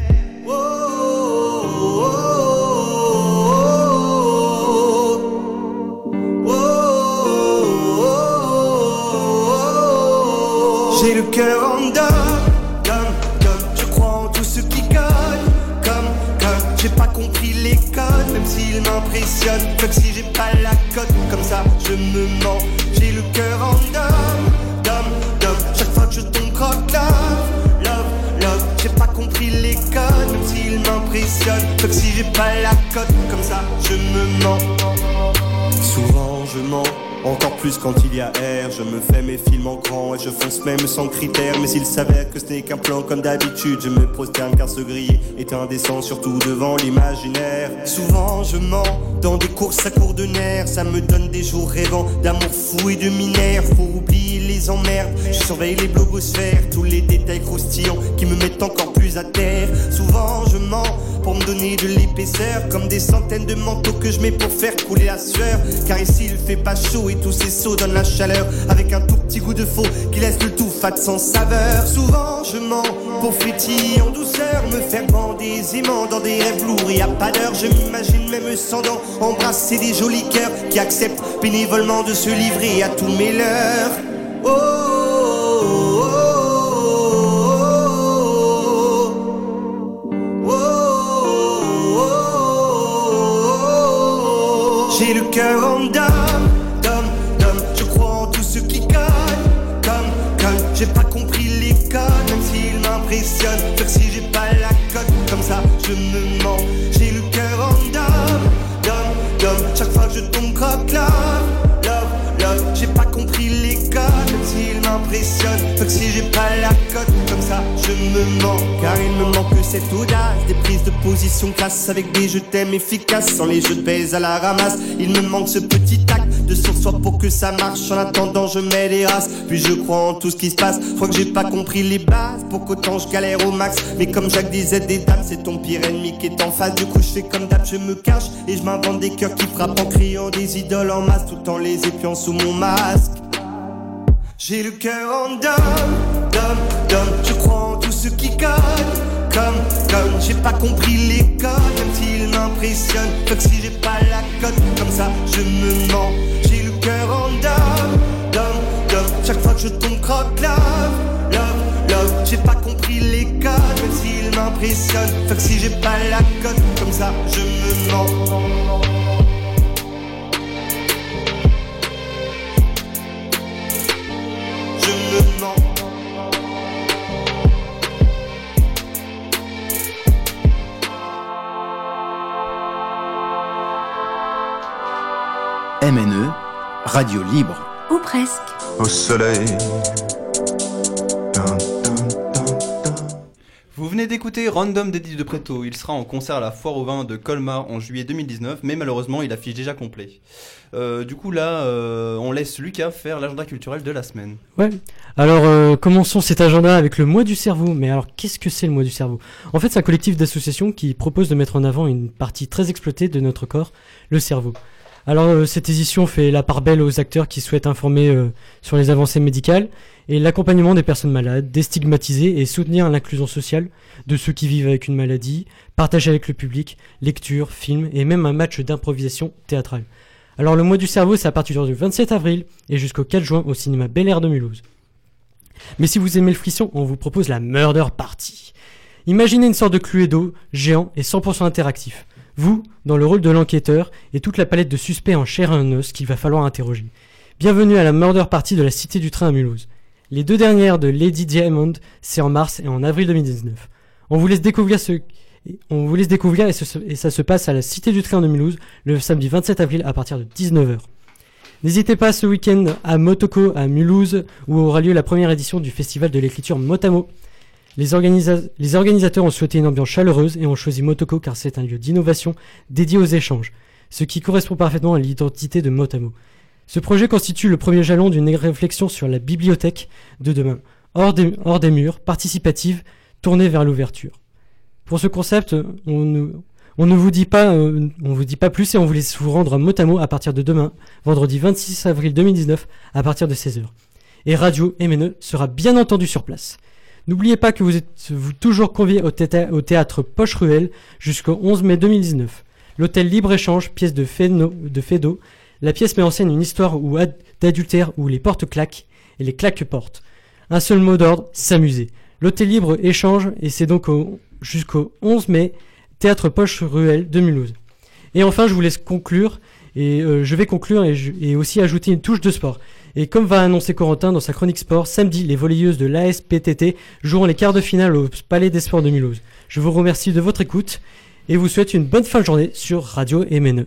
J'ai le cœur en comme je crois en tout ce qui colle, comme, comme j'ai pas compris les codes, même s'ils m'impressionnent, comme si j'ai pas la cote, comme ça je me mens. J'ai le cœur en dehors, comme, comme chaque fois que je tombe croque love, love, love, j'ai pas compris les codes, même s'ils m'impressionnent, comme si j'ai pas la cote, comme ça je me mens. Souvent je mens, encore plus quand il y a air. Je me fais mes films en grand et je fonce même sans critères. Mais il s'avère que ce n'est qu'un plan comme d'habitude. Je me prosterne car ce griller est indécent, surtout devant l'imaginaire. Souvent je mens dans des courses à court de nerfs. Ça me donne des jours rêvants d'amour fou et de minère. Faut oublier les emmerdes. Je surveille les blogosphères, tous les détails croustillants qui me mettent encore plus à terre. Souvent je mens pour me donner de l'épaisseur Comme des centaines de manteaux que je mets pour faire couler la sueur Car ici il fait pas chaud et tous ces sauts donnent la chaleur Avec un tout petit goût de faux qui laisse le tout fat sans saveur Souvent je mens pour frétiller en douceur Me faire aisément dans des rêves lourds Et à pas je m'imagine même sans dents. Embrasser des jolis cœurs qui acceptent bénévolement de se livrer à tous mes leurs. J'ai le cœur en dame, dame, dame. Je crois en tout ce qui gagne, comme, comme. J'ai pas compris les codes, même s'ils m'impressionnent. Faire si j'ai pas la cote, comme ça je me mens. J'ai le cœur en dame, dame, dame. Chaque fois que je tombe croque love, s'ils m'impressionnent. Faire si j'ai pas la cote, comme ça je me mens. Car il me manque cette audace, des prises de position classe avec des je t'aime efficaces, sans les jeux de baise à la ramasse. Il me manque ce petit acte de sur-soi pour que ça marche. En attendant, je mets les races, puis je crois en tout ce qui se passe. Crois que j'ai pas compris les bases, pour qu'autant je galère au max. Mais comme Jacques disait des dames, c'est ton pire ennemi qui est en face. Du coup, je fais comme d'hab, je me cache et je m'invente des cœurs qui frappent en criant des idoles en masse, tout en les épiant sous mon masque. J'ai le cœur en dame, dame, dame. Je crois en tout ce qui gagne. Comme, comme, j'ai pas compris les codes, même s'ils m'impressionnent. Que si j'ai pas la cote, comme ça je me mens. J'ai le cœur en dame, dame, dame. Chaque fois que je tombe croque love, love, love. J'ai pas compris les codes, même s'ils m'impressionnent. Que si j'ai pas la cote, comme ça je me radio libre. Ou presque. Au soleil. Vous venez d'écouter Random d'Eddie de Preto. Il sera en concert à la Foire au Vin de Colmar en juillet 2019, mais malheureusement il affiche déjà complet. Euh, du coup là, euh, on laisse Lucas faire l'agenda culturel de la semaine. Ouais. Alors euh, commençons cet agenda avec le mois du cerveau. Mais alors qu'est-ce que c'est le mois du cerveau? En fait, c'est un collectif d'associations qui propose de mettre en avant une partie très exploitée de notre corps, le cerveau. Alors euh, cette édition fait la part belle aux acteurs qui souhaitent informer euh, sur les avancées médicales et l'accompagnement des personnes malades, déstigmatiser et soutenir l'inclusion sociale de ceux qui vivent avec une maladie, partager avec le public, lecture, films et même un match d'improvisation théâtrale. Alors le mois du cerveau, c'est à partir du 27 avril et jusqu'au 4 juin au cinéma Bel Air de Mulhouse. Mais si vous aimez le frisson, on vous propose la Murder Party. Imaginez une sorte de Cluedo géant et 100% interactif. Vous, dans le rôle de l'enquêteur, et toute la palette de suspects en chair et en os qu'il va falloir interroger. Bienvenue à la Murder Party de la Cité du Train à Mulhouse. Les deux dernières de Lady Diamond, c'est en mars et en avril 2019. On vous laisse découvrir ce... On vous laisse découvrir et, ce- et ça se passe à la Cité du Train de Mulhouse le samedi 27 avril à partir de 19h. N'hésitez pas ce week-end à Motoko à Mulhouse où aura lieu la première édition du festival de l'écriture Motamo. Les, organisa- les organisateurs ont souhaité une ambiance chaleureuse et ont choisi Motoko car c'est un lieu d'innovation dédié aux échanges, ce qui correspond parfaitement à l'identité de Motamo. Ce projet constitue le premier jalon d'une réflexion sur la bibliothèque de demain, hors des, murs, participative, tournée vers l'ouverture. Pour ce concept, on ne, on ne vous dit pas, euh, vous dit pas plus et on vous laisse vous rendre à Motamo à partir de demain, vendredi 26 avril 2019, à partir de 16h. Et Radio MNE sera bien entendu sur place. N'oubliez pas que vous êtes toujours conviés au, théâ- au théâtre Poche Ruelle jusqu'au 11 mai 2019. L'hôtel Libre-Échange, pièce de Féno-. La pièce met en scène une histoire d'adultère où les portes claquent et les claques portent. Un seul mot d'ordre, s'amuser. L'hôtel Libre-Échange et c'est donc au- jusqu'au 11 mai, théâtre Poche Ruelle de Mulhouse. Et enfin, je vous laisse conclure et euh, je vais conclure et, je- et aussi ajouter une touche de sport. Et comme va annoncer Corentin dans sa chronique sport, samedi, les volleyeuses de l'ASPTT joueront les quarts de finale au Palais des Sports de Mulhouse. Je vous remercie de votre écoute et vous souhaite une bonne fin de journée sur Radio MNE.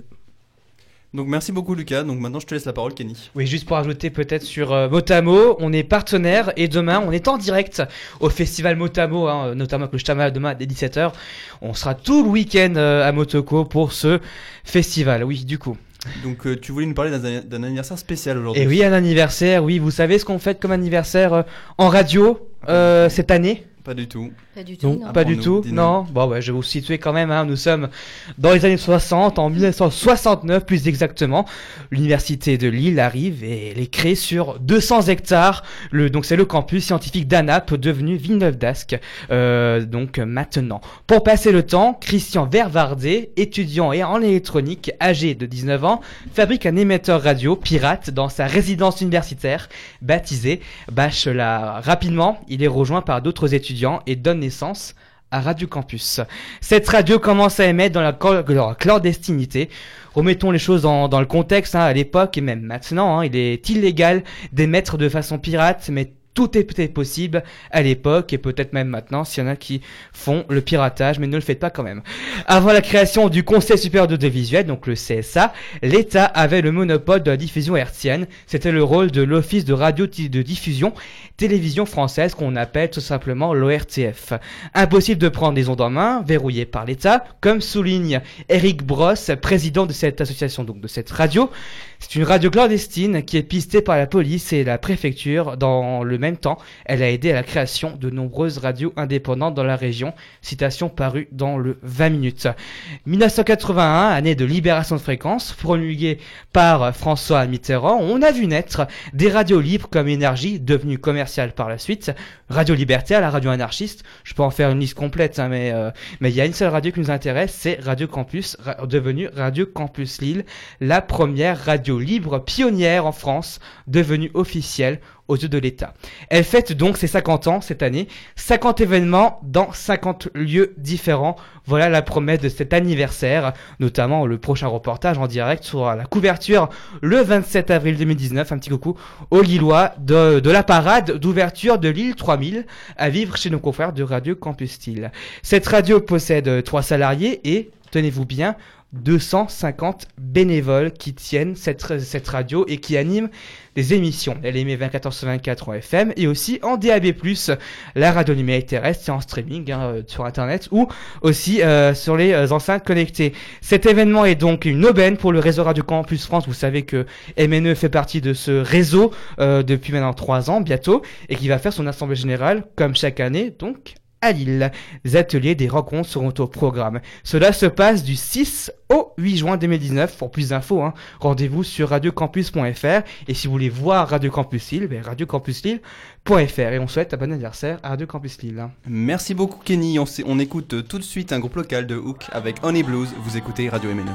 Donc merci beaucoup Lucas. Donc maintenant je te laisse la parole Kenny. Oui, juste pour ajouter peut-être sur euh, Motamo, on est partenaire et demain on est en direct au festival Motamo, hein, notamment avec le Shtama demain dès 17h. On sera tout le week-end euh, à Motoko pour ce festival, oui, du coup. Donc euh, tu voulais nous parler d'un anniversaire spécial aujourd'hui. Et oui, un anniversaire, oui, vous savez ce qu'on fête comme anniversaire euh, en radio euh, cette année? Pas du tout. Pas du Non, non. pas du tout, non. Bon, ouais, je vais vous situer quand même. hein. Nous sommes dans les années 60, en 1969 plus exactement. L'université de Lille arrive et elle est créée sur 200 hectares. Le, donc c'est le campus scientifique d'ANAP devenu Villeneuve d'Ascq. Euh, donc maintenant, pour passer le temps, Christian Vervardet, étudiant et en électronique, âgé de 19 ans, fabrique un émetteur radio pirate dans sa résidence universitaire baptisée Bachelard. Rapidement, il est rejoint par d'autres étudiants et donne naissance à Radio Campus. Cette radio commence à émettre dans la, clandestinité. Remettons les choses dans, le contexte, hein, à l'époque et même maintenant, hein, il est illégal d'émettre de façon pirate, mais tout est peut-être possible à l'époque et peut-être même maintenant s'il y en a qui font le piratage, mais ne le faites pas quand même. Avant la création du Conseil supérieur d'audiovisuel, donc le CSA, l'État avait le monopole de la diffusion hertzienne. C'était le rôle de l'Office de radio de diffusion télévision française qu'on appelle tout simplement l'ORTF. Impossible de prendre les ondes en main, verrouillé par l'État, comme souligne Eric Bross, président de cette association, donc de cette radio. C'est une radio clandestine qui est pistée par la police et la préfecture. Dans le même temps, elle a aidé à la création de nombreuses radios indépendantes dans la région. Citation parue dans le 20 minutes. 1981, année de libération de fréquences, promulguée par François Mitterrand, on a vu naître des radios libres comme énergie, devenue commerciale par la suite. Radio Libertaire, la radio anarchiste. Je peux en faire une liste complète, hein, mais euh, mais il y a une seule radio qui nous intéresse, c'est Radio Campus, devenue Radio Campus Lille, la première radio libre pionnière en France, devenue officielle aux yeux de l'État. Elle fête donc ses 50 ans cette année, 50 événements dans 50 lieux différents. Voilà la promesse de cet anniversaire, notamment le prochain reportage en direct sur la couverture le 27 avril 2019. Un petit coucou aux Lillois de, de la parade d'ouverture de l'île 3000 à vivre chez nos confrères de Radio Campus Lille. Cette radio possède trois salariés et, tenez-vous bien, 250 bénévoles qui tiennent cette, radio et qui animent des émissions. Elle émet 24 sur 24 en FM et aussi en DAB+, la radio numérique terrestre et en streaming hein, euh, sur internet ou aussi euh, sur les euh, enceintes connectées. Cet événement est donc une aubaine pour le réseau Radio Campus France. Vous savez que MNE fait partie de ce réseau depuis maintenant 3 ans bientôt et qui va faire son assemblée générale comme chaque année donc à Lille. Des ateliers, des rencontres seront au programme. Cela se passe du 6 au 8 juin 2019. Pour plus d'infos, hein, rendez-vous sur radiocampus.fr. Et si vous voulez voir Radio Campus Lille, ben radiocampusLille.fr. Et on souhaite un bon anniversaire à Radio Campus Lille. Merci beaucoup Kenny, on, on écoute tout de suite un groupe local de Hook avec Honey Blues, vous écoutez Radio MNE.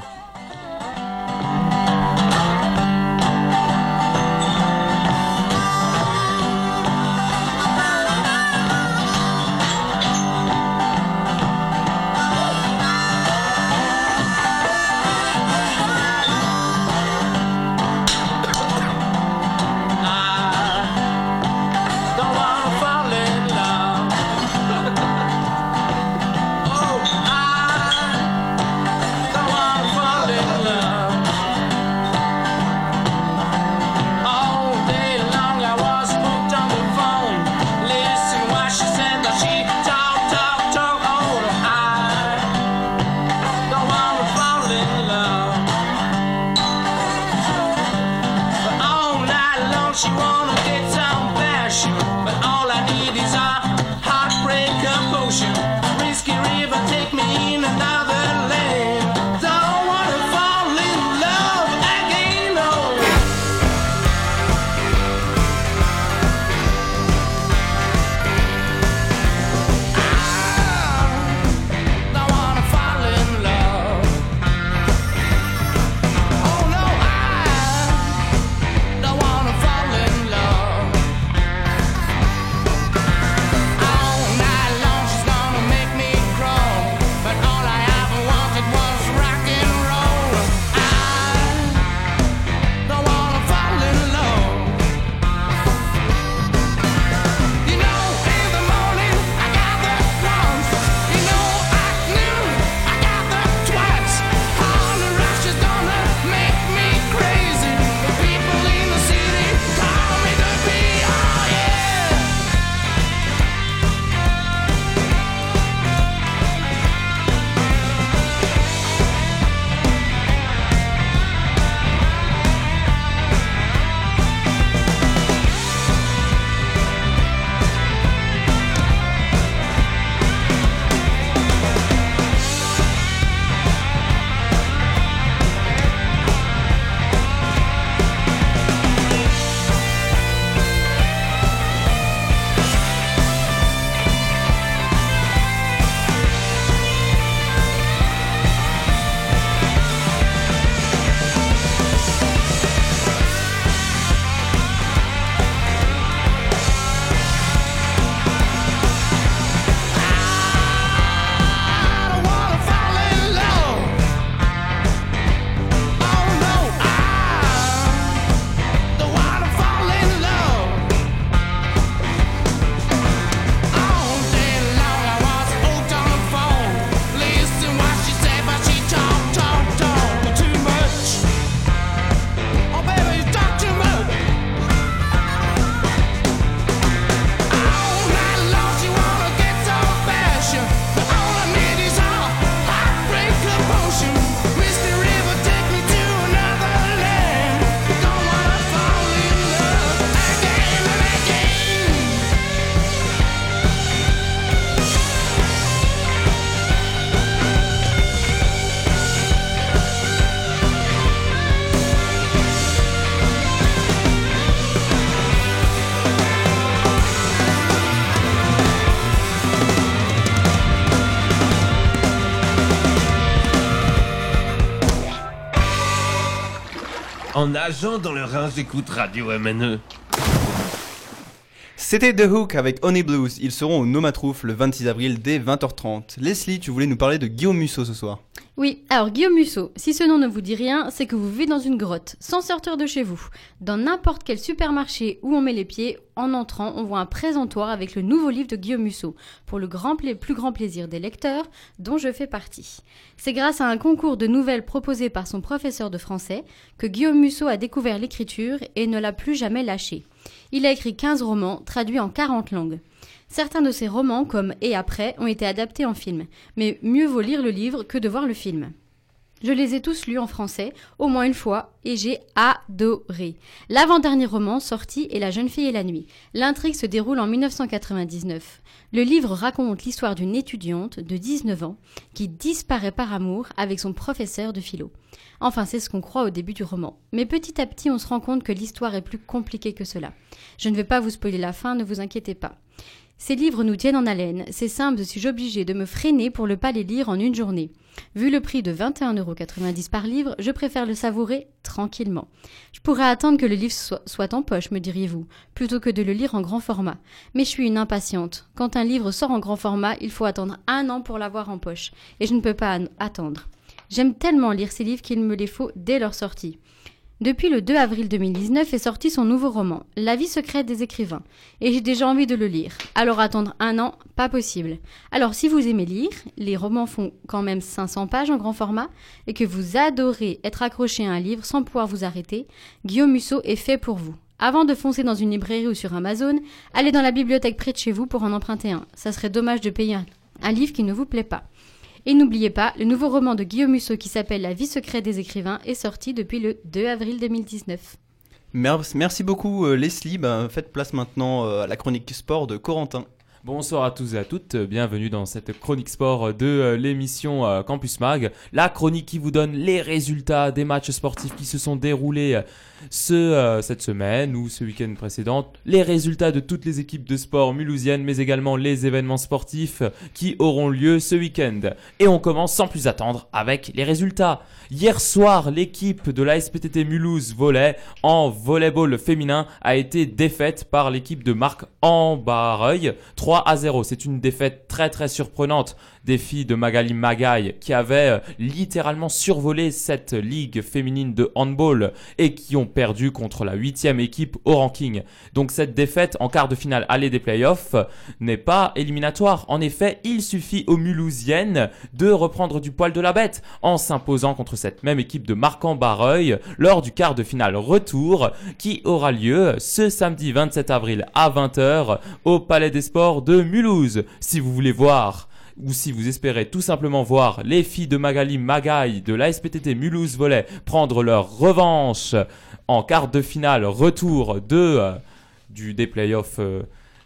En nageant dans le Rhin, j'écoute Radio. MNE. C'était The Hook avec Honey Blues. Ils seront au Nomatrouf le 26 avril dès 20h30. Leslie, tu voulais nous parler de Guillaume Musso ce soir. Oui, alors Guillaume Musso, si ce nom ne vous dit rien, c'est que vous vivez dans une grotte, sans sortir de chez vous. Dans n'importe quel supermarché où on met les pieds, en entrant, on voit un présentoir avec le nouveau livre de Guillaume Musso, pour le plus grand plaisir des lecteurs, dont je fais partie. C'est grâce à un concours de nouvelles proposé par son professeur de français que Guillaume Musso a découvert l'écriture et ne l'a plus jamais lâché. Il a écrit 15 romans, traduits en 40 langues. Certains de ses romans, comme Et après, ont été adaptés en film, mais mieux vaut lire le livre que de voir le film. Je les ai tous lus en français, au moins une fois, et j'ai adoré. L'avant-dernier roman sorti est La jeune fille et la nuit. L'intrigue se déroule en 1999. Le livre raconte l'histoire d'une étudiante de 19 ans qui disparaît par amour avec son professeur de philo. Enfin, c'est ce qu'on croit au début du roman. Mais petit à petit, on se rend compte que l'histoire est plus compliquée que cela. Je ne vais pas vous spoiler la fin, ne vous inquiétez pas. Ces livres nous tiennent en haleine. C'est simple, suis-je obligée de me freiner pour ne pas les lire en une journée. Vu le prix de 21,90€ par livre, je préfère le savourer tranquillement. Je pourrais attendre que le livre soit, en poche, me diriez-vous, plutôt que de le lire en grand format. Mais je suis une impatiente. Quand un livre sort en grand format, il faut attendre un an pour l'avoir en poche. Et je ne peux pas attendre. J'aime tellement lire ces livres qu'il me les faut dès leur sortie. Depuis le 2 avril 2019 est sorti son nouveau roman, La vie secrète des écrivains, et j'ai déjà envie de le lire. Alors attendre un an, pas possible. Alors si vous aimez lire, les romans font quand même 500 pages en grand format, et que vous adorez être accroché à un livre sans pouvoir vous arrêter, Guillaume Musso est fait pour vous. Avant de foncer dans une librairie ou sur Amazon, allez dans la bibliothèque près de chez vous pour en emprunter un. Ça serait dommage de payer un, un livre qui ne vous plaît pas. Et n'oubliez pas, le nouveau roman de Guillaume Musso qui s'appelle La vie secrète des écrivains est sorti depuis le 2 avril 2019. Mer- Merci beaucoup euh, Leslie. Ben, faites place maintenant euh, à la chronique sport de Corentin. Bonsoir à tous et à toutes, bienvenue dans cette chronique sport de euh, l'émission euh, Campus Mag, la chronique qui vous donne les résultats des matchs sportifs qui se sont déroulés euh, ce, cette semaine ou ce week-end précédent, les résultats de toutes les équipes de sport mulhousiennes, mais également les événements sportifs qui auront lieu ce week-end. Et on commence sans plus attendre avec les résultats. Hier soir, l'équipe de la SPTT Mulhouse Volley en volleyball féminin a été défaite par l'équipe de Marc Ambareuil 3 à 0. C'est une défaite très très surprenante des filles de Magali Magaille qui avaient euh, littéralement survolé cette ligue féminine de handball et qui ont perdu contre la huitième équipe au ranking. Donc cette défaite en quart de finale aller des playoffs n'est pas éliminatoire. En effet, il suffit aux Mulhousiennes de reprendre du poil de la bête en s'imposant contre cette même équipe de Marcan-Barreuil lors du quart de finale retour qui aura lieu ce samedi 27 avril à 20h au Palais des Sports de Mulhouse. Si vous voulez voir ou si vous espérez tout simplement voir les filles de Magali Magaille de la SPTT Mulhouse Volley prendre leur revanche en quart de finale retour de euh, du des playoffs euh,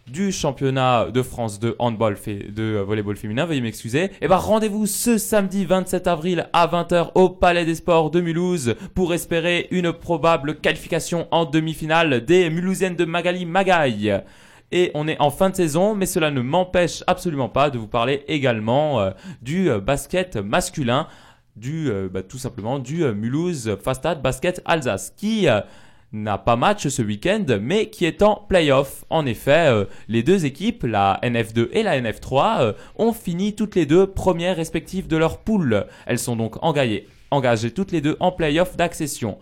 du championnat de France de handball de euh, volleyball féminin, veuillez m'excuser. Et ben rendez-vous ce samedi 27 avril à 20h au Palais des Sports de Mulhouse pour espérer une probable qualification en demi-finale des Mulhousiennes de Magali Magaille. Et on est en fin de saison, mais cela ne m'empêche absolument pas de vous parler également euh, du euh, basket masculin, du euh, bah, tout simplement du Mulhouse Fastad Basket Alsace, qui n'a pas match ce week-end, mais qui est en playoff. En effet, les deux équipes, la NF2 et la NF3, euh, ont fini toutes les deux premières respectives de leur poule. Elles sont donc engagées, engagées toutes les deux en playoff d'accession.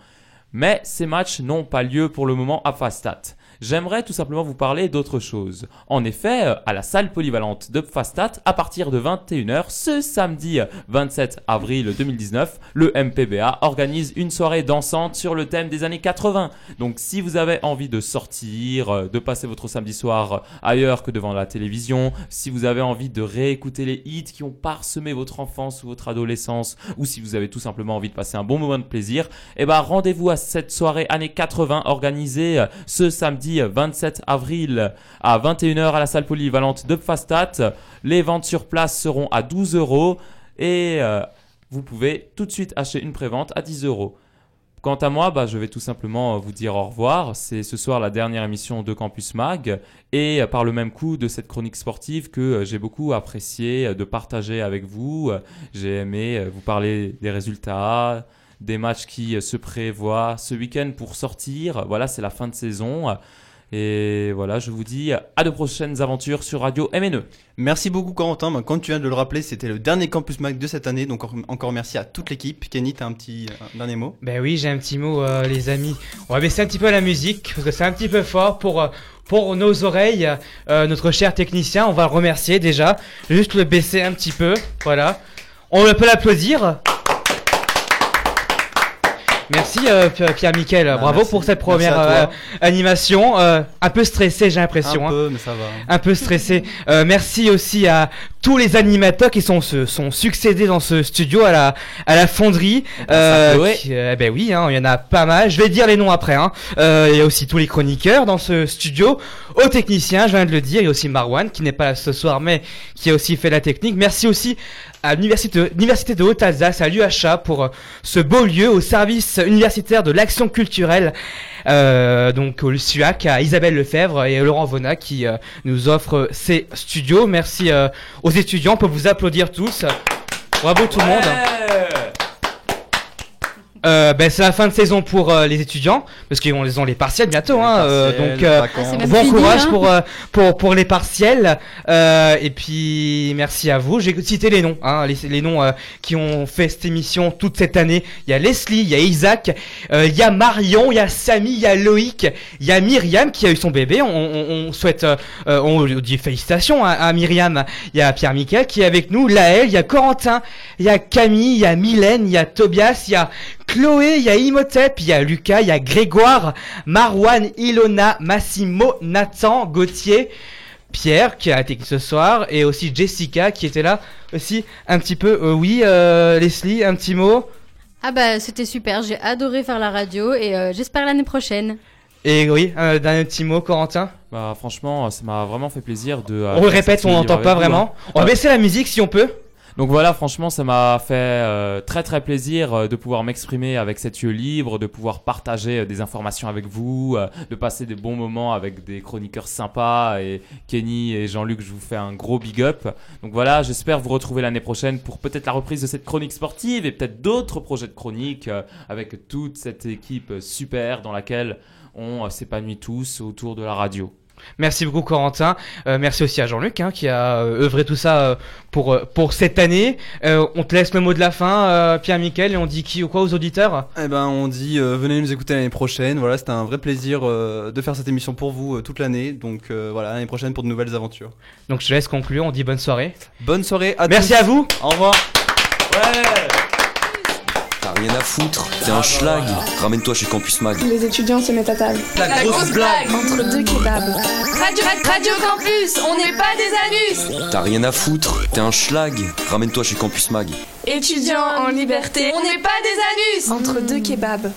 Mais ces matchs n'ont pas lieu pour le moment à Fastat. J'aimerais tout simplement vous parler d'autre chose. En effet, euh, à la salle polyvalente de Pfastat, à partir de 21h, ce samedi 27 avril 2019, le MPBA organise une soirée dansante sur le thème des années 80. Donc si vous avez envie de sortir, euh, de passer votre samedi soir ailleurs que devant la télévision, si vous avez envie de réécouter les hits qui ont parsemé votre enfance ou votre adolescence, ou si vous avez tout simplement envie de passer un bon moment de plaisir, eh ben rendez-vous à cette soirée années 80 organisée euh, ce samedi 27 avril à 21h à la salle polyvalente de Pfastat. Les ventes sur place seront à 12 euros et euh, vous pouvez tout de suite acheter une prévente à 10 euros. Quant à moi, bah, je vais tout simplement vous dire au revoir. C'est ce soir la dernière émission de Campus Mag et euh, par le même coup de cette chronique sportive que euh, j'ai beaucoup apprécié euh, de partager avec vous. Euh, J'ai aimé euh, vous parler des résultats, des matchs qui euh, se prévoient ce week-end pour sortir. Voilà, c'est la fin de saison. Et voilà, je vous dis à de prochaines aventures sur Radio MNE. Merci beaucoup Corentin. Ben, Comme tu viens de le rappeler, c'était le dernier Campus Mag de cette année, donc encore, merci à toute l'équipe. Kenny, t'as un petit un dernier mot? Ben oui, j'ai un petit mot, euh, les amis. On va baisser un petit peu la musique, parce que c'est un petit peu fort pour, euh, pour nos oreilles. Euh, notre cher technicien, on va le remercier déjà. Juste le baisser un petit peu, voilà. On peut l'applaudir. Merci euh, P- Pierre-Michel, Ah, bravo merci. pour cette première euh, animation. Euh, un peu stressé, j'ai l'impression. Un hein. peu, mais ça va. Un peu stressé. Euh, merci aussi à tous les animateurs qui sont, se sont succédés dans ce studio à la, à la fonderie. à Chloé. qui- euh, ben oui, hein, il y en a pas mal. Je vais dire les noms après. Hein. Euh, il y a aussi tous les chroniqueurs dans ce studio. Aux techniciens, je viens de le dire. Il y a aussi Marwan qui n'est pas là ce soir, mais qui a aussi fait la technique. Merci aussi à l'université l'université de Haute-Alsace, à l'UHA, pour euh, ce beau lieu au service universitaire de l'action culturelle. Euh, donc au SUAC, à Isabelle Lefebvre et Laurent Vona qui euh, nous offrent ces studios. Merci euh, aux étudiants, on peut vous applaudir tous. Bravo tout le monde. Euh, ben, c'est la fin de saison pour euh, les étudiants parce qu'ils ont, ils ont les partiels bientôt hein, euh, partiels, donc euh. Ah, bon fini, courage hein. pour, euh, pour pour les partiels euh, et puis merci à vous j'ai cité les noms hein, les, les noms euh, qui ont fait cette émission toute cette année il y a Leslie il y a Isaac euh, il y a Marion il y a Samy il y a Loïc il y a Myriam qui a eu son bébé on, on, on souhaite euh, euh, on dit félicitations à, à Myriam il y a Pierre Michael qui est avec nous Laël il y a Corentin il y a Camille il y a Mylène il y a Tobias il y a Chloé, il y a Imhotep, il y a Lucas, il y a Grégoire, Marwan, Ilona, Massimo, Nathan, Gauthier, Pierre qui a été ce soir et aussi Jessica qui était là aussi un petit peu. Euh, oui, euh, Leslie, un petit mot? Ah bah c'était super, j'ai adoré faire la radio et euh, j'espère l'année prochaine. Et oui, un dernier petit mot, Corentin? Bah, franchement, ça m'a vraiment fait plaisir de. euh, On répète, on n'entend pas vous, vraiment. hein. On va baisser la musique si on peut. Donc voilà, franchement, ça m'a fait euh, très très plaisir euh, de pouvoir m'exprimer avec cet yeux libre, de pouvoir partager euh, des informations avec vous, de passer des bons moments avec des chroniqueurs sympas et Kenny et Jean-Luc, je vous fais un gros big up. Donc voilà, j'espère vous retrouver l'année prochaine pour peut-être la reprise de cette chronique sportive et peut-être d'autres projets de chronique avec toute cette équipe super dans laquelle on s'épanouit tous autour de la radio. Merci beaucoup Corentin. Euh, merci aussi à Jean-Luc hein, qui a euh, œuvré tout ça euh, pour, pour cette année. On te laisse le mot de la fin, euh, Pierre-Michel, et on dit qui ou quoi aux auditeurs? Eh ben, on dit venez nous écouter l'année prochaine. Voilà, c'était un vrai plaisir de faire cette émission pour vous toute l'année. Donc voilà, l'année prochaine pour de nouvelles aventures. Donc je te laisse conclure, on dit bonne soirée. Bonne soirée à Merci tous. à vous. Au revoir. Rien à foutre, t'es un schlag. Ramène-toi chez Campus Mag. Les étudiants se mettent à table. La grosse blague Entre deux kebabs. Radio, Radio Campus, on n'est pas des anus T'as rien à foutre, t'es un schlag. Ramène-toi chez Campus Mag. Étudiants en liberté. On n'est pas des anus Entre deux kebabs.